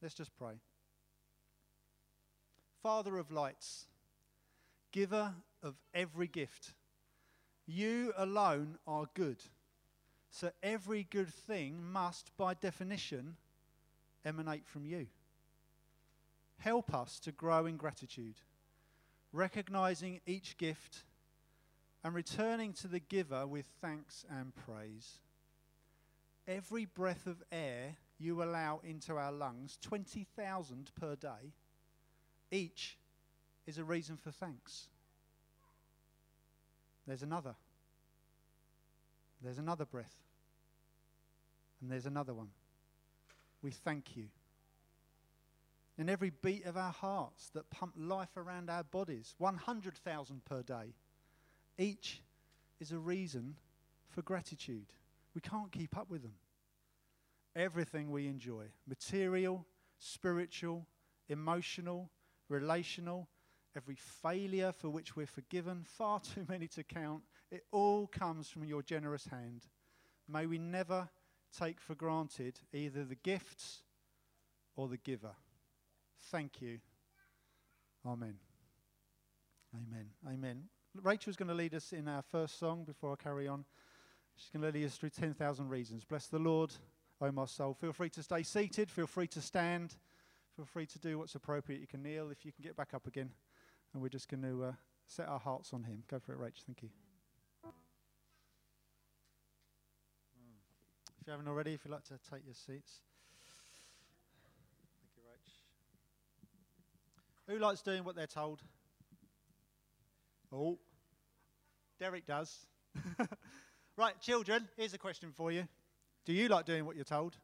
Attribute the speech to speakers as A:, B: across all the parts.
A: Let's just pray. Father of lights, giver of every gift, you alone are good. So every good thing must, by definition, emanate from you. Help us to grow in gratitude, recognizing each gift and returning to the giver with thanks and praise. Every breath of air you allow into our lungs, 20,000 per day, each is a reason for thanks. There's another. There's another breath. And there's another one. We thank you. In every beat of our hearts that pump life around our bodies, 100,000 per day, each is a reason for gratitude. We can't keep up with them. Everything we enjoy material, spiritual, emotional, relational, every failure for which we're forgiven, far too many to count, it all comes from your generous hand. May we never take for granted either the gifts or the giver. Thank you. Amen. Amen. Amen. Rachel's going to lead us in our first song before I carry on. She's going to lead us through 10,000 reasons. Bless the Lord, O my soul. Feel free to stay seated. Feel free to stand. Feel free to do what's appropriate. You can kneel if you can get back up again. And we're just going to uh, set our hearts on Him. Go for it, Rach. Thank you. If you haven't already, if you'd like to take your seats. Thank you, Rach. Who likes doing what they're told? Oh, Derek does. right, children, here's a question for you. Do you like doing what you're told?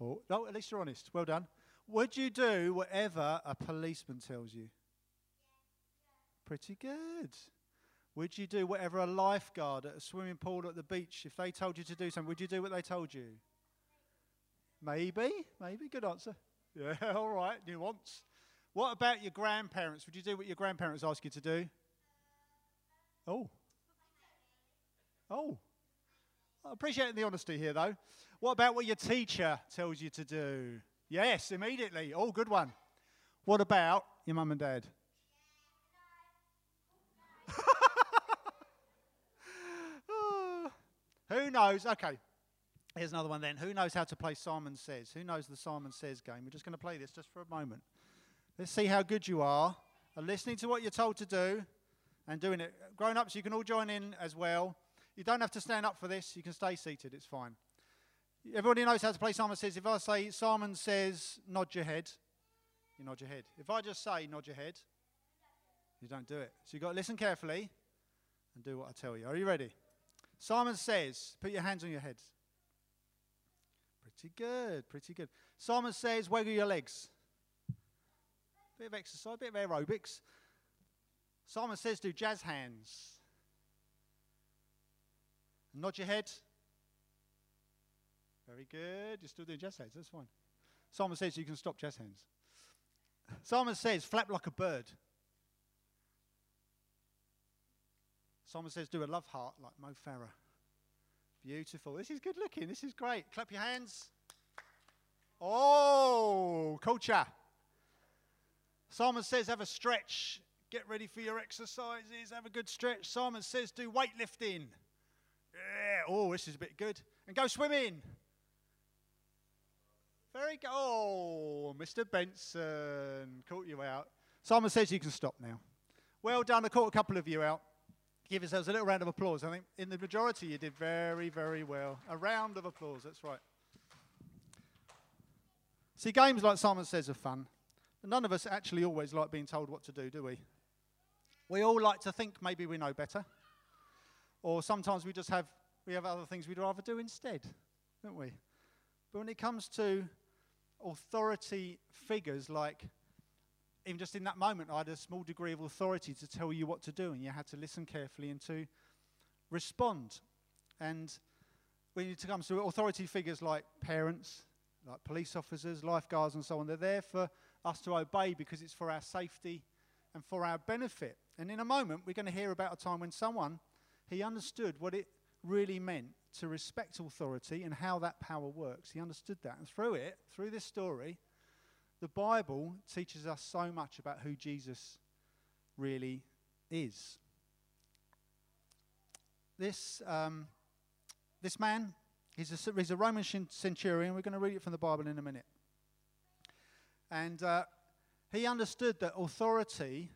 A: Oh, no, at least you're honest. Well done. Would you do whatever a policeman tells you? Pretty good. Would you do whatever a lifeguard at a swimming pool at the beach, if they told you to do something, would you do what they told you? Maybe, maybe. Good answer. Yeah, all right. Nuance. What about your grandparents? Would you do what your grandparents ask you to do? Oh. Oh. I appreciate the honesty here, though. What about what your teacher tells you to do? Yes, immediately. Oh, good one. What about your mum and dad? Who knows? Okay, here's another one then. Who knows how to play Simon Says? Who knows the Simon Says game? We're just going to play this just for a moment. Let's see how good you are at listening to what you're told to do and doing it. Grown ups, you can all join in as well. You don't have to stand up for this, you can stay seated, it's fine. Everybody knows how to play Simon Says. If I say Simon Says, nod your head, you nod your head. If I just say nod your head, you don't do it. So you've got to listen carefully and do what I tell you. Are you ready? Simon says, put your hands on your heads. Pretty good, pretty good. Simon says, wiggle your legs. Bit of exercise, bit of aerobics. Simon says, do jazz hands. Nod your head. Very good. You're still doing jazz hands, that's fine. Simon says you can stop jazz hands. Simon says, flap like a bird. Simon says, do a love heart like Mo Farah. Beautiful. This is good looking. This is great. Clap your hands. Oh, culture. Simon says, have a stretch. Get ready for your exercises. Have a good stretch. Simon says, do weightlifting. Oh, this is a bit good. And go swimming. Very good. Oh, Mr. Benson. Caught you out. Simon says you can stop now. Well done. I caught a couple of you out give yourselves a little round of applause. I think in the majority you did very, very well. A round of applause, that's right. See, games like Simon says are fun. None of us actually always like being told what to do, do we? We all like to think maybe we know better. Or sometimes we just have we have other things we'd rather do instead, don't we? But when it comes to authority figures like even just in that moment, I had a small degree of authority to tell you what to do, and you had to listen carefully and to respond. And when it comes to authority figures like parents, like police officers, lifeguards, and so on, they're there for us to obey because it's for our safety and for our benefit. And in a moment, we're going to hear about a time when someone he understood what it really meant to respect authority and how that power works. He understood that. And through it, through this story, the Bible teaches us so much about who Jesus really is. This, um, this man, he's a, he's a Roman centurion. We're going to read it from the Bible in a minute. And uh, he understood that authority,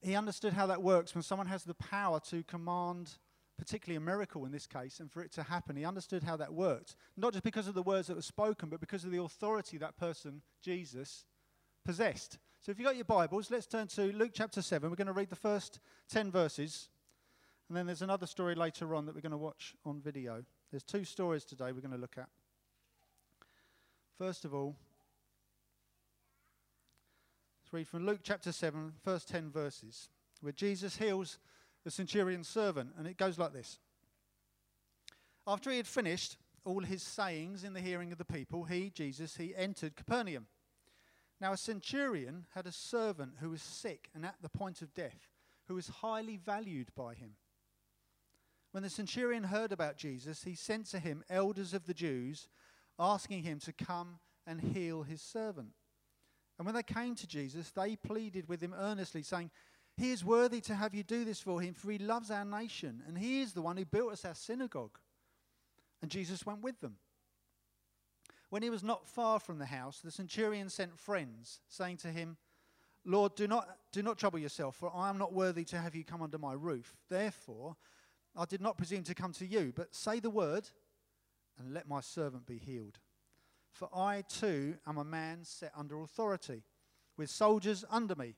A: he understood how that works when someone has the power to command particularly a miracle in this case, and for it to happen. He understood how that worked, not just because of the words that were spoken, but because of the authority that person, Jesus, possessed. So if you've got your Bibles, let's turn to Luke chapter 7. We're going to read the first 10 verses, and then there's another story later on that we're going to watch on video. There's two stories today we're going to look at. First of all, let's read from Luke chapter 7, first 10 verses, where Jesus heals the centurion's servant. And it goes like this After he had finished all his sayings in the hearing of the people, he, Jesus, he entered Capernaum. Now, a centurion had a servant who was sick and at the point of death, who was highly valued by him. When the centurion heard about Jesus, he sent to him elders of the Jews, asking him to come and heal his servant. And when they came to Jesus, they pleaded with him earnestly, saying, he is worthy to have you do this for him, for he loves our nation, and he is the one who built us our synagogue. And Jesus went with them. When he was not far from the house, the centurion sent friends, saying to him, Lord, do not, do not trouble yourself, for I am not worthy to have you come under my roof. Therefore, I did not presume to come to you, but say the word, and let my servant be healed. For I too am a man set under authority, with soldiers under me.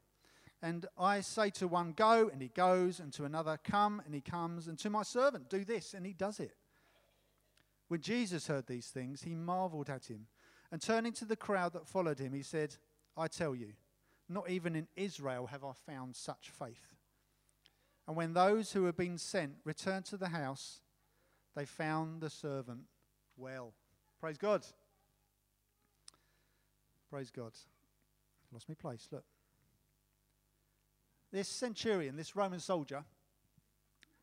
A: And I say to one, Go, and he goes, and to another, Come, and he comes, and to my servant, Do this, and he does it. When Jesus heard these things, he marveled at him. And turning to the crowd that followed him, he said, I tell you, not even in Israel have I found such faith. And when those who had been sent returned to the house, they found the servant well. Praise God. Praise God. Lost my place. Look this centurion, this Roman soldier,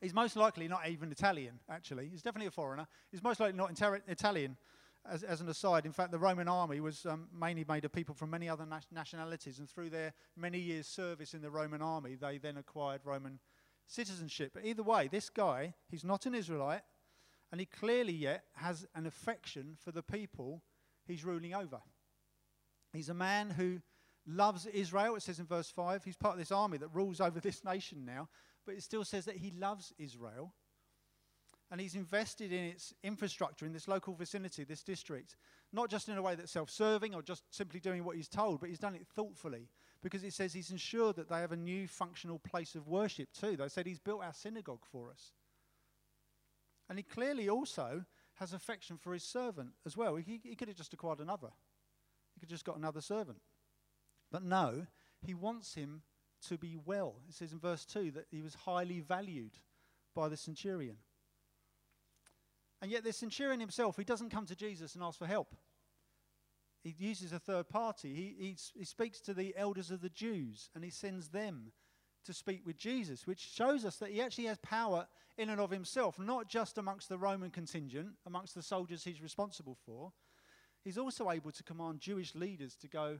A: he's most likely not even Italian, actually. He's definitely a foreigner. He's most likely not inter- Italian, as, as, an aside. In fact, the Roman army was um, mainly made of people from many other nationalities, and through their many years' service in the Roman army, they then acquired Roman citizenship. But either way, this guy, he's not an Israelite, and he clearly yet has an affection for the people he's ruling over. He's a man who loves Israel. It says in verse 5. He's part of this army that rules over this nation now. But it still says that he loves Israel. And he's invested in its infrastructure in this local vicinity, this district, not just in a way that's self serving or just simply doing what he's told, but he's done it thoughtfully because it says he's ensured that they have a new functional place of worship too. They said he's built our synagogue for us. And he clearly also has affection for his servant as well. He, he could have just acquired another, he could have just got another servant. But no, he wants him to be well. It says in verse 2 that he was highly valued by the centurion. And yet, the centurion himself, he doesn't come to Jesus and ask for help. He uses a third party. He, he, he speaks to the elders of the Jews and he sends them to speak with Jesus, which shows us that he actually has power in and of himself, not just amongst the Roman contingent, amongst the soldiers he's responsible for. He's also able to command Jewish leaders to go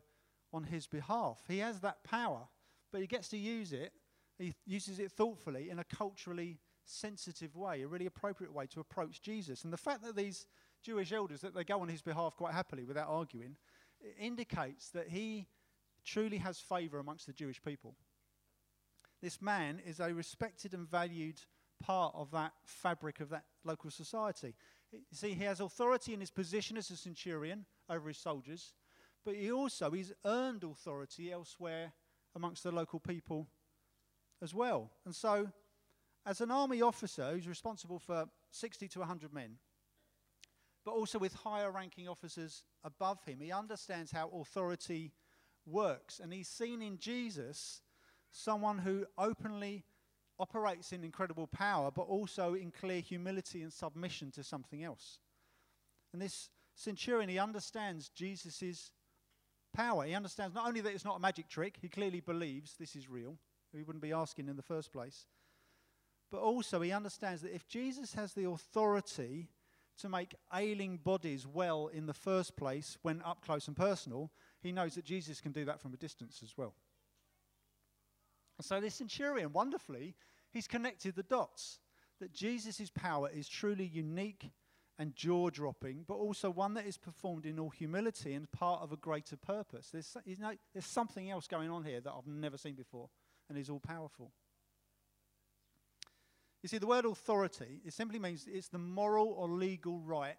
A: on his behalf. He has that power, but he gets to use it. He uses it thoughtfully in a culturally sensitive way, a really appropriate way to approach Jesus. And the fact that these Jewish elders that they go on his behalf quite happily without arguing indicates that he truly has favor amongst the Jewish people. This man is a respected and valued part of that fabric of that local society. You see, he has authority in his position as a centurion over his soldiers but he also he's earned authority elsewhere amongst the local people as well. And so, as an army officer who's responsible for 60 to 100 men, but also with higher ranking officers above him, he understands how authority works. And he's seen in Jesus someone who openly operates in incredible power, but also in clear humility and submission to something else. And this centurion, he understands Jesus' power. He understands not only that it's not a magic trick, he clearly believes this is real. He wouldn't be asking in the first place. but also he understands that if Jesus has the authority to make ailing bodies well in the first place when up close and personal, he knows that Jesus can do that from a distance as well. So, this centurion, wonderfully, he's connected the dots that Jesus' power is truly unique and jaw dropping, but also one that is performed in all humility and part of a greater purpose. There's, there's something else going on here that I've never seen before, and is all powerful. You see, the word authority, it simply means it's the moral or legal right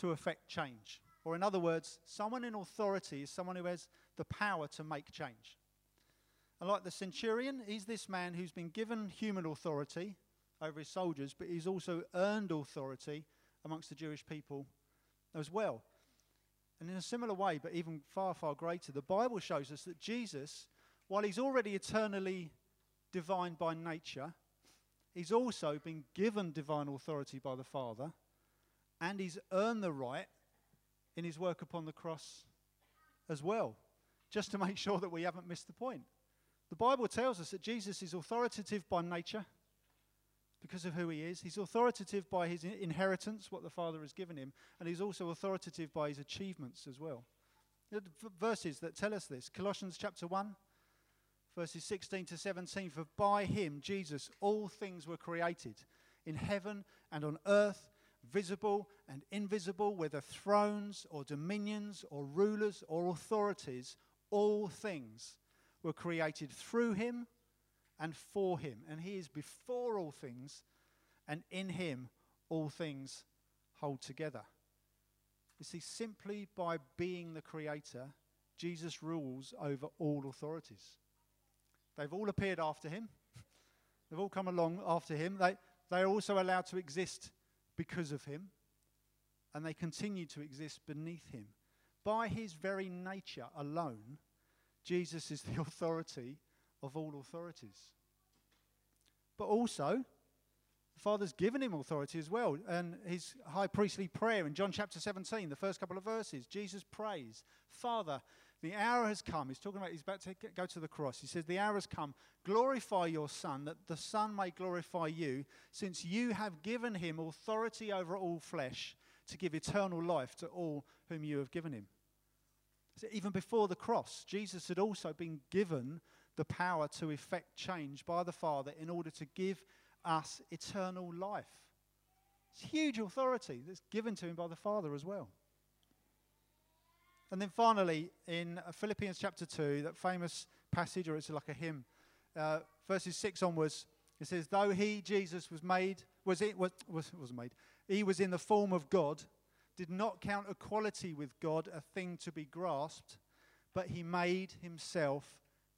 A: to effect change. Or, in other words, someone in authority is someone who has the power to make change. And like the centurion, he's this man who's been given human authority over his soldiers, but he's also earned authority amongst the Jewish people as well. And in a similar way, but even far, far greater, the Bible shows us that Jesus, while he's already eternally divine by nature, he's also been given divine authority by the Father, and he's earned the right in his work upon the cross as well, just to make sure that we haven't missed the point. The Bible tells us that Jesus is authoritative by nature because of who he is. He's authoritative by his inheritance, what the Father has given him, and he's also authoritative by his achievements as well. Verses that tell us this Colossians chapter 1, verses 16 to 17 For by him, Jesus, all things were created in heaven and on earth, visible and invisible, whether thrones or dominions or rulers or authorities, all things were created through him and for him. And he is before all things, and in him all things hold together. You see, simply by being the creator, Jesus rules over all authorities. They've all appeared after him, they've all come along after him. They, they are also allowed to exist because of him, and they continue to exist beneath him. By his very nature alone, Jesus is the authority of all authorities. But also, the Father's given him authority as well. And his high priestly prayer in John chapter 17, the first couple of verses, Jesus prays, Father, the hour has come. He's talking about, he's about to go to the cross. He says, The hour has come. Glorify your Son, that the Son may glorify you, since you have given him authority over all flesh to give eternal life to all whom you have given him. So even before the cross, Jesus had also been given the power to effect change by the Father in order to give us eternal life. It's huge authority that's given to him by the Father as well. And then finally, in uh, Philippians chapter 2, that famous passage, or it's like a hymn, uh, verses 6 onwards, it says, Though he, Jesus, was made, was it, was, was, was made, he was in the form of God, did not count equality with God a thing to be grasped, but he made himself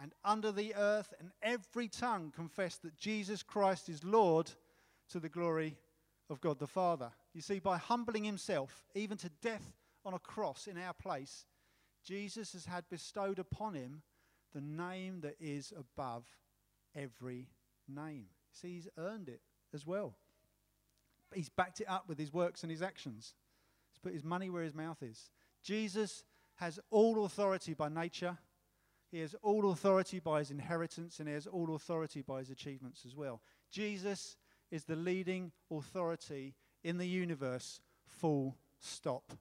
A: and under the earth, and every tongue confess that Jesus Christ is Lord to the glory of God the Father. You see, by humbling himself, even to death on a cross in our place, Jesus has had bestowed upon him the name that is above every name. See, he's earned it as well. He's backed it up with his works and his actions. He's put his money where his mouth is. Jesus has all authority by nature he has all authority by his inheritance, and he has all authority by his achievements as well. Jesus is the leading authority in the universe, full stop.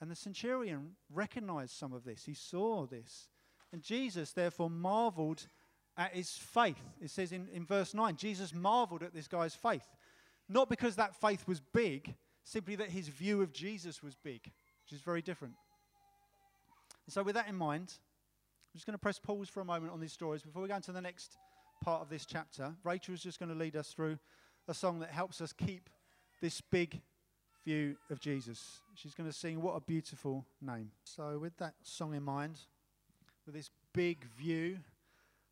A: And the centurion recognized some of this, he saw this. And Jesus, therefore, marveled at his faith. It says in, in verse 9 Jesus marveled at this guy's faith. Not because that faith was big, simply that his view of Jesus was big, which is very different. And so, with that in mind, I'm just going to press pause for a moment on these stories before we go into the next part of this chapter. Rachel is just going to lead us through a song that helps us keep this big view of Jesus. She's going to sing What a Beautiful Name. So, with that song in mind, with this big view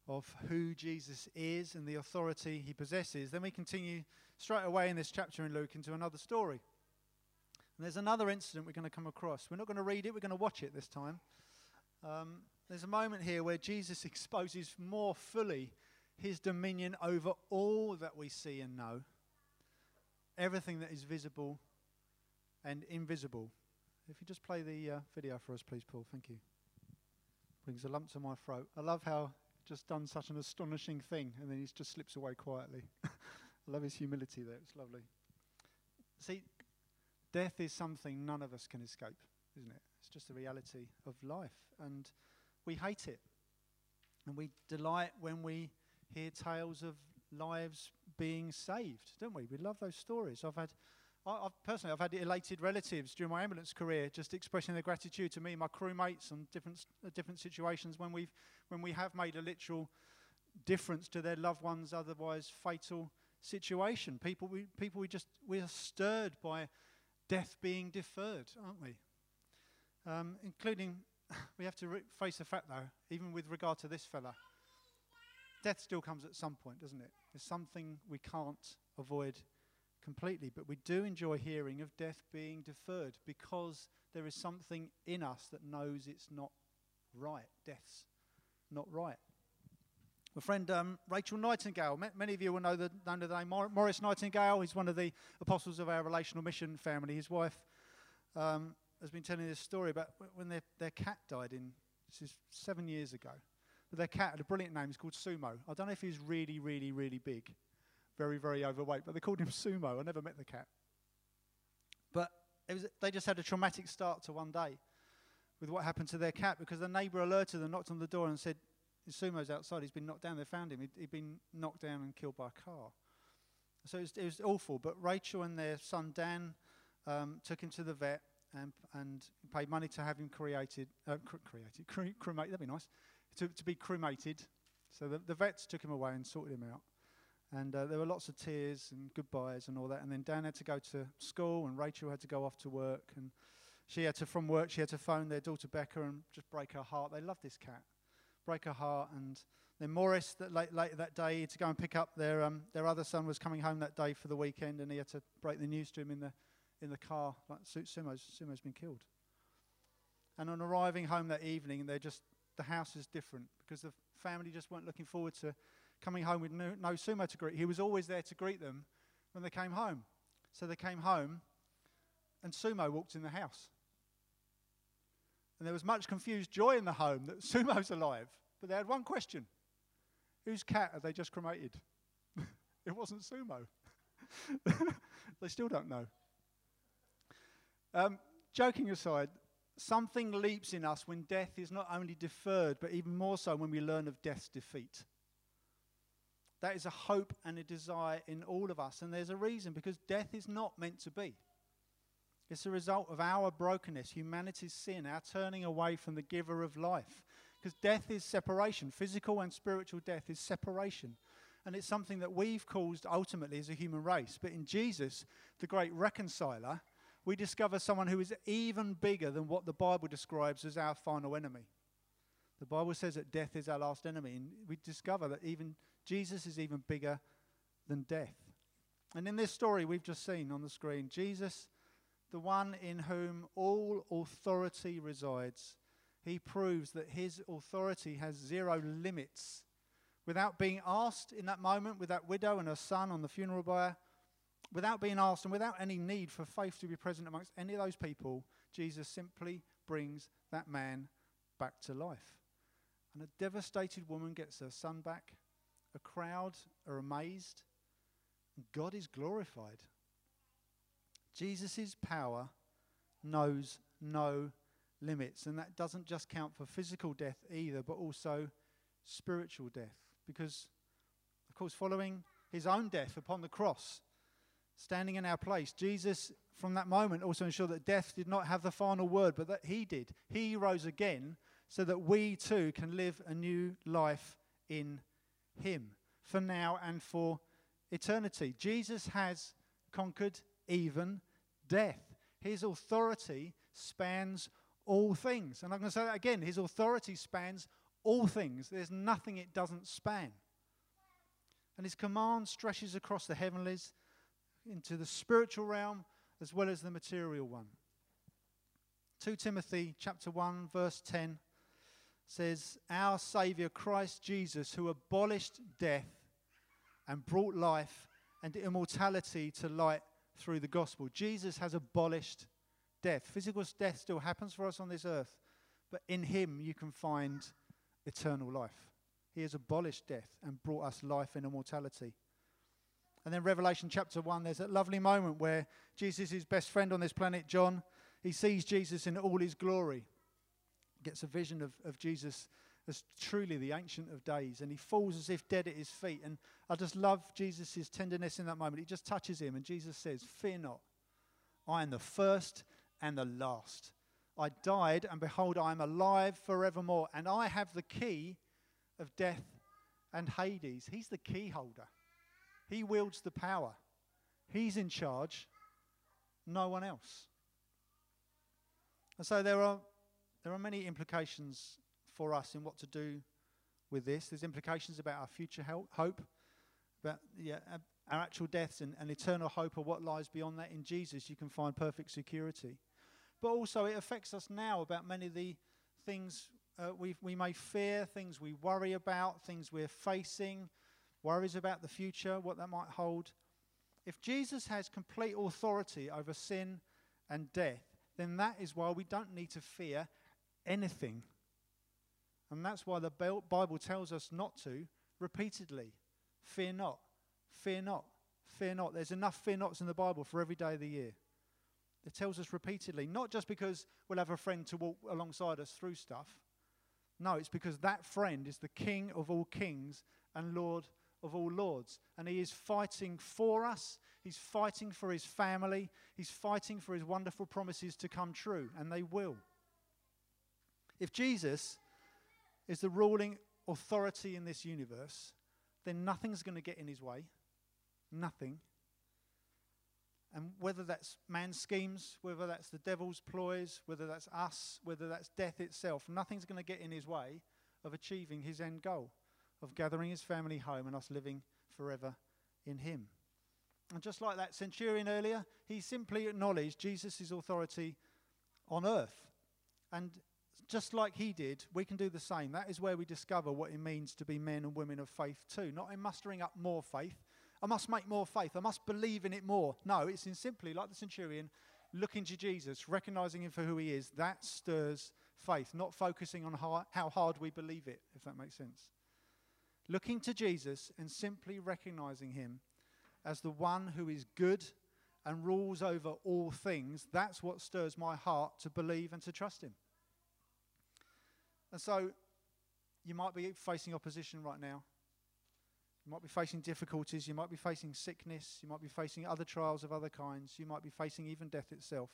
A: of who Jesus is and the authority he possesses, then we continue straight away in this chapter in Luke into another story. And there's another incident we're going to come across. We're not going to read it, we're going to watch it this time. Um, there's a moment here where Jesus exposes more fully his dominion over all that we see and know, everything that is visible and invisible. If you just play the uh, video for us, please, Paul. Thank you. Brings a lump to my throat. I love how just done such an astonishing thing and then he just slips away quietly. I love his humility there. It's lovely. See, death is something none of us can escape, isn't it? It's just a reality of life. And we hate it. And we delight when we hear tales of lives being saved, don't we? We love those stories. I've had, I, have personally, I've had elated relatives during my ambulance career just expressing their gratitude to me, my crewmates, on different uh, different situations when we've when we have made a literal difference to their loved ones' otherwise fatal situation. People, we people we just we are stirred by death being deferred, aren't we? Um, including, we have to re- face the fact though, even with regard to this fella death still comes at some point, doesn't it? It's something we can't avoid completely, but we do enjoy hearing of death being deferred because there is something in us that knows it's not right. Death's not right. My friend um, Rachel Nightingale, many of you will know the, know the name Maurice Nightingale. He's one of the apostles of our relational mission family. His wife um, has been telling this story about when their, their cat died in, this is seven years ago. But their cat had a brilliant name. It's called Sumo. I don't know if he's really, really, really big, very, very overweight, but they called him Sumo. I never met the cat. But was, they just had a traumatic start to one day with what happened to their cat because the neighbour alerted them, knocked on the door, and said, Sumo's outside. He's been knocked down. They found him. He'd, he'd been knocked down and killed by a car. So it was, it was awful. But Rachel and their son Dan um, took him to the vet and, and paid money to have him created, uh, cr- created, cre- cremated. That'd be nice to, to be cremated. So the, the vets took him away and sorted him out. And uh, there were lots of tears and goodbyes and all that. And then Dan had to go to school, and Rachel had to go off to work. And she had to, from work, she had to phone their daughter Becca and just break her heart. They loved this cat, break her heart. And then Maurice, that late, later that day, to go and pick up their um, their other son was coming home that day for the weekend, and he had to break the news to him in the in the car. Like Sumo's Sumo's been killed. And on arriving home that evening, they're just the house is different because the family just weren't looking forward to coming home with no, no sumo to greet. He was always there to greet them when they came home. So they came home, and Sumo walked in the house. And there was much confused joy in the home that Sumo's alive. But they had one question Whose cat have they just cremated? it wasn't Sumo. they still don't know. Um, joking aside, something leaps in us when death is not only deferred, but even more so when we learn of death's defeat. That is a hope and a desire in all of us. And there's a reason because death is not meant to be. It's a result of our brokenness, humanity's sin, our turning away from the giver of life. Because death is separation. Physical and spiritual death is separation. And it's something that we've caused ultimately as a human race. But in Jesus, the great reconciler, we discover someone who is even bigger than what the Bible describes as our final enemy. The Bible says that death is our last enemy, and we discover that even Jesus is even bigger than death. And in this story we've just seen on the screen, Jesus, the one in whom all authority resides, he proves that his authority has zero limits. Without being asked in that moment with that widow and her son on the funeral pyre, without being asked and without any need for faith to be present amongst any of those people, Jesus simply brings that man back to life. And a devastated woman gets her son back. A crowd are amazed. And God is glorified. Jesus' power knows no limits. And that doesn't just count for physical death either, but also spiritual death. Because, of course, following his own death upon the cross, standing in our place. Jesus, from that moment, also ensured that death did not have the final word, but that he did. He rose again so that we too can live a new life in him for now and for eternity. Jesus has conquered even death. His authority spans all things. And I'm going to say that again his authority spans all things. There's nothing it doesn't span. And his command stretches across the heavenlies into the spiritual realm as well as the material one. 2 Timothy chapter 1 verse 10 says our savior Christ Jesus who abolished death and brought life and immortality to light through the gospel. Jesus has abolished death. Physical death still happens for us on this earth, but in him you can find eternal life. He has abolished death and brought us life and immortality. And then Revelation chapter 1, there's that lovely moment where Jesus' best friend on this planet, John, he sees Jesus in all his glory. Gets a vision of, of Jesus as truly the Ancient of Days, and he falls as if dead at his feet. And I just love Jesus' tenderness in that moment. He just touches him, and Jesus says, Fear not, I am the first and the last. I died, and behold, I am alive forevermore, and I have the key of death and Hades. He's the key holder, he wields the power, he's in charge, no one else. And so there are, there are many implications for us in what to do with this. There's implications about our future hope, about yeah, our actual deaths and, and eternal hope of what lies beyond that. In Jesus, you can find perfect security. But also, it affects us now about many of the things uh, we, we may fear, things we worry about, things we're facing, worries about the future, what that might hold. If Jesus has complete authority over sin and death, then that is why we don't need to fear anything and that's why the Bible tells us not to repeatedly. Fear not, fear not, fear not. There's enough fear nots in the Bible for every day of the year. It tells us repeatedly, not just because we'll have a friend to walk alongside us through stuff. No, it's because that friend is the King of all kings and Lord of all lords. And he is fighting for us, he's fighting for his family, he's fighting for his wonderful promises to come true, and they will. If Jesus is the ruling authority in this universe, then nothing's going to get in his way. Nothing. And whether that's man's schemes, whether that's the devil's ploys, whether that's us, whether that's death itself, nothing's going to get in his way of achieving his end goal of gathering his family home and us living forever in him. And just like that centurion earlier, he simply acknowledged Jesus' authority on earth. And just like he did, we can do the same. That is where we discover what it means to be men and women of faith too. Not in mustering up more faith. I must make more faith. I must believe in it more. No, it's in simply, like the centurion, looking to Jesus, recognizing him for who he is. That stirs faith, not focusing on how, how hard we believe it, if that makes sense. Looking to Jesus and simply recognizing him as the one who is good and rules over all things, that's what stirs my heart to believe and to trust him. And so you might be facing opposition right now. You might be facing difficulties. You might be facing sickness. You might be facing other trials of other kinds. You might be facing even death itself.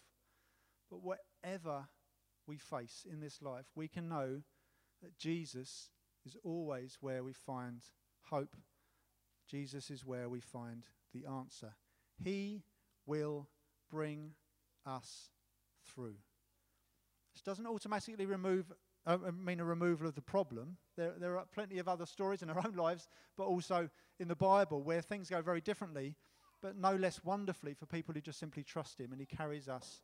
A: But whatever we face in this life, we can know that Jesus is always where we find hope. Jesus is where we find the answer. He will bring us through. This doesn't automatically remove uh, I mean a removal of the problem. There, there are plenty of other stories in our own lives, but also in the Bible where things go very differently, but no less wonderfully for people who just simply trust Him and He carries us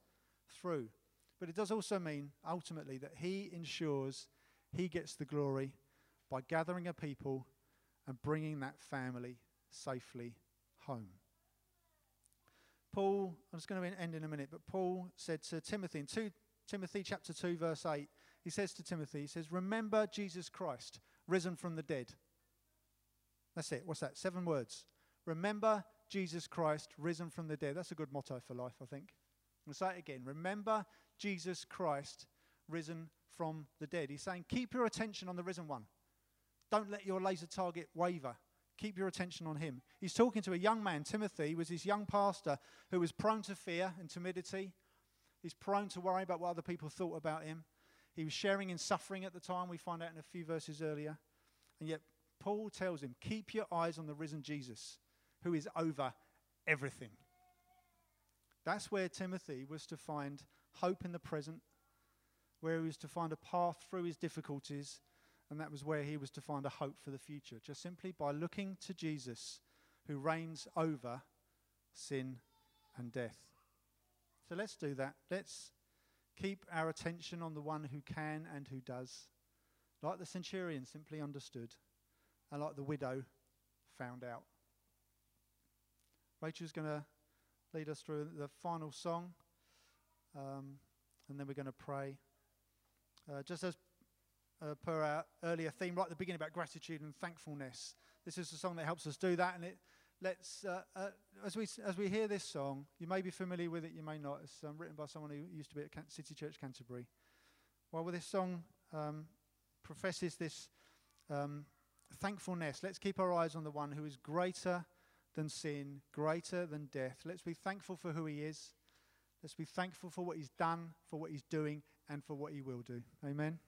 A: through. But it does also mean, ultimately, that He ensures He gets the glory by gathering a people and bringing that family safely home. Paul, I'm just going to end in a minute, but Paul said to Timothy in 2 Timothy chapter 2, verse 8, he says to Timothy, he says, Remember Jesus Christ, risen from the dead. That's it. What's that? Seven words. Remember Jesus Christ, risen from the dead. That's a good motto for life, I think. I'll say it again. Remember Jesus Christ, risen from the dead. He's saying, Keep your attention on the risen one. Don't let your laser target waver. Keep your attention on him. He's talking to a young man, Timothy, was this young pastor who was prone to fear and timidity. He's prone to worry about what other people thought about him. He was sharing in suffering at the time, we find out in a few verses earlier. And yet, Paul tells him, Keep your eyes on the risen Jesus, who is over everything. That's where Timothy was to find hope in the present, where he was to find a path through his difficulties, And that was where he was to find a hope for the future, just simply by looking to Jesus, who reigns over sin and death. So let's do that. Let's keep our attention on the one who can and who does, like the centurion simply understood, and like the widow found out. Rachel's going to lead us through the final song, um, and then we're going to pray. Uh, just as uh, per our earlier theme, right at the beginning about gratitude and thankfulness, this is a song that helps us do that, and it let's uh, uh, as we as we hear this song, you may be familiar with it, you may not. It's um, written by someone who used to be at Can- City Church Canterbury. Well, with this song um, professes this um, thankfulness. Let's keep our eyes on the one who is greater than sin, greater than death. Let's be thankful for who he is. Let's be thankful for what he's done, for what he's doing, and for what he will do. Amen.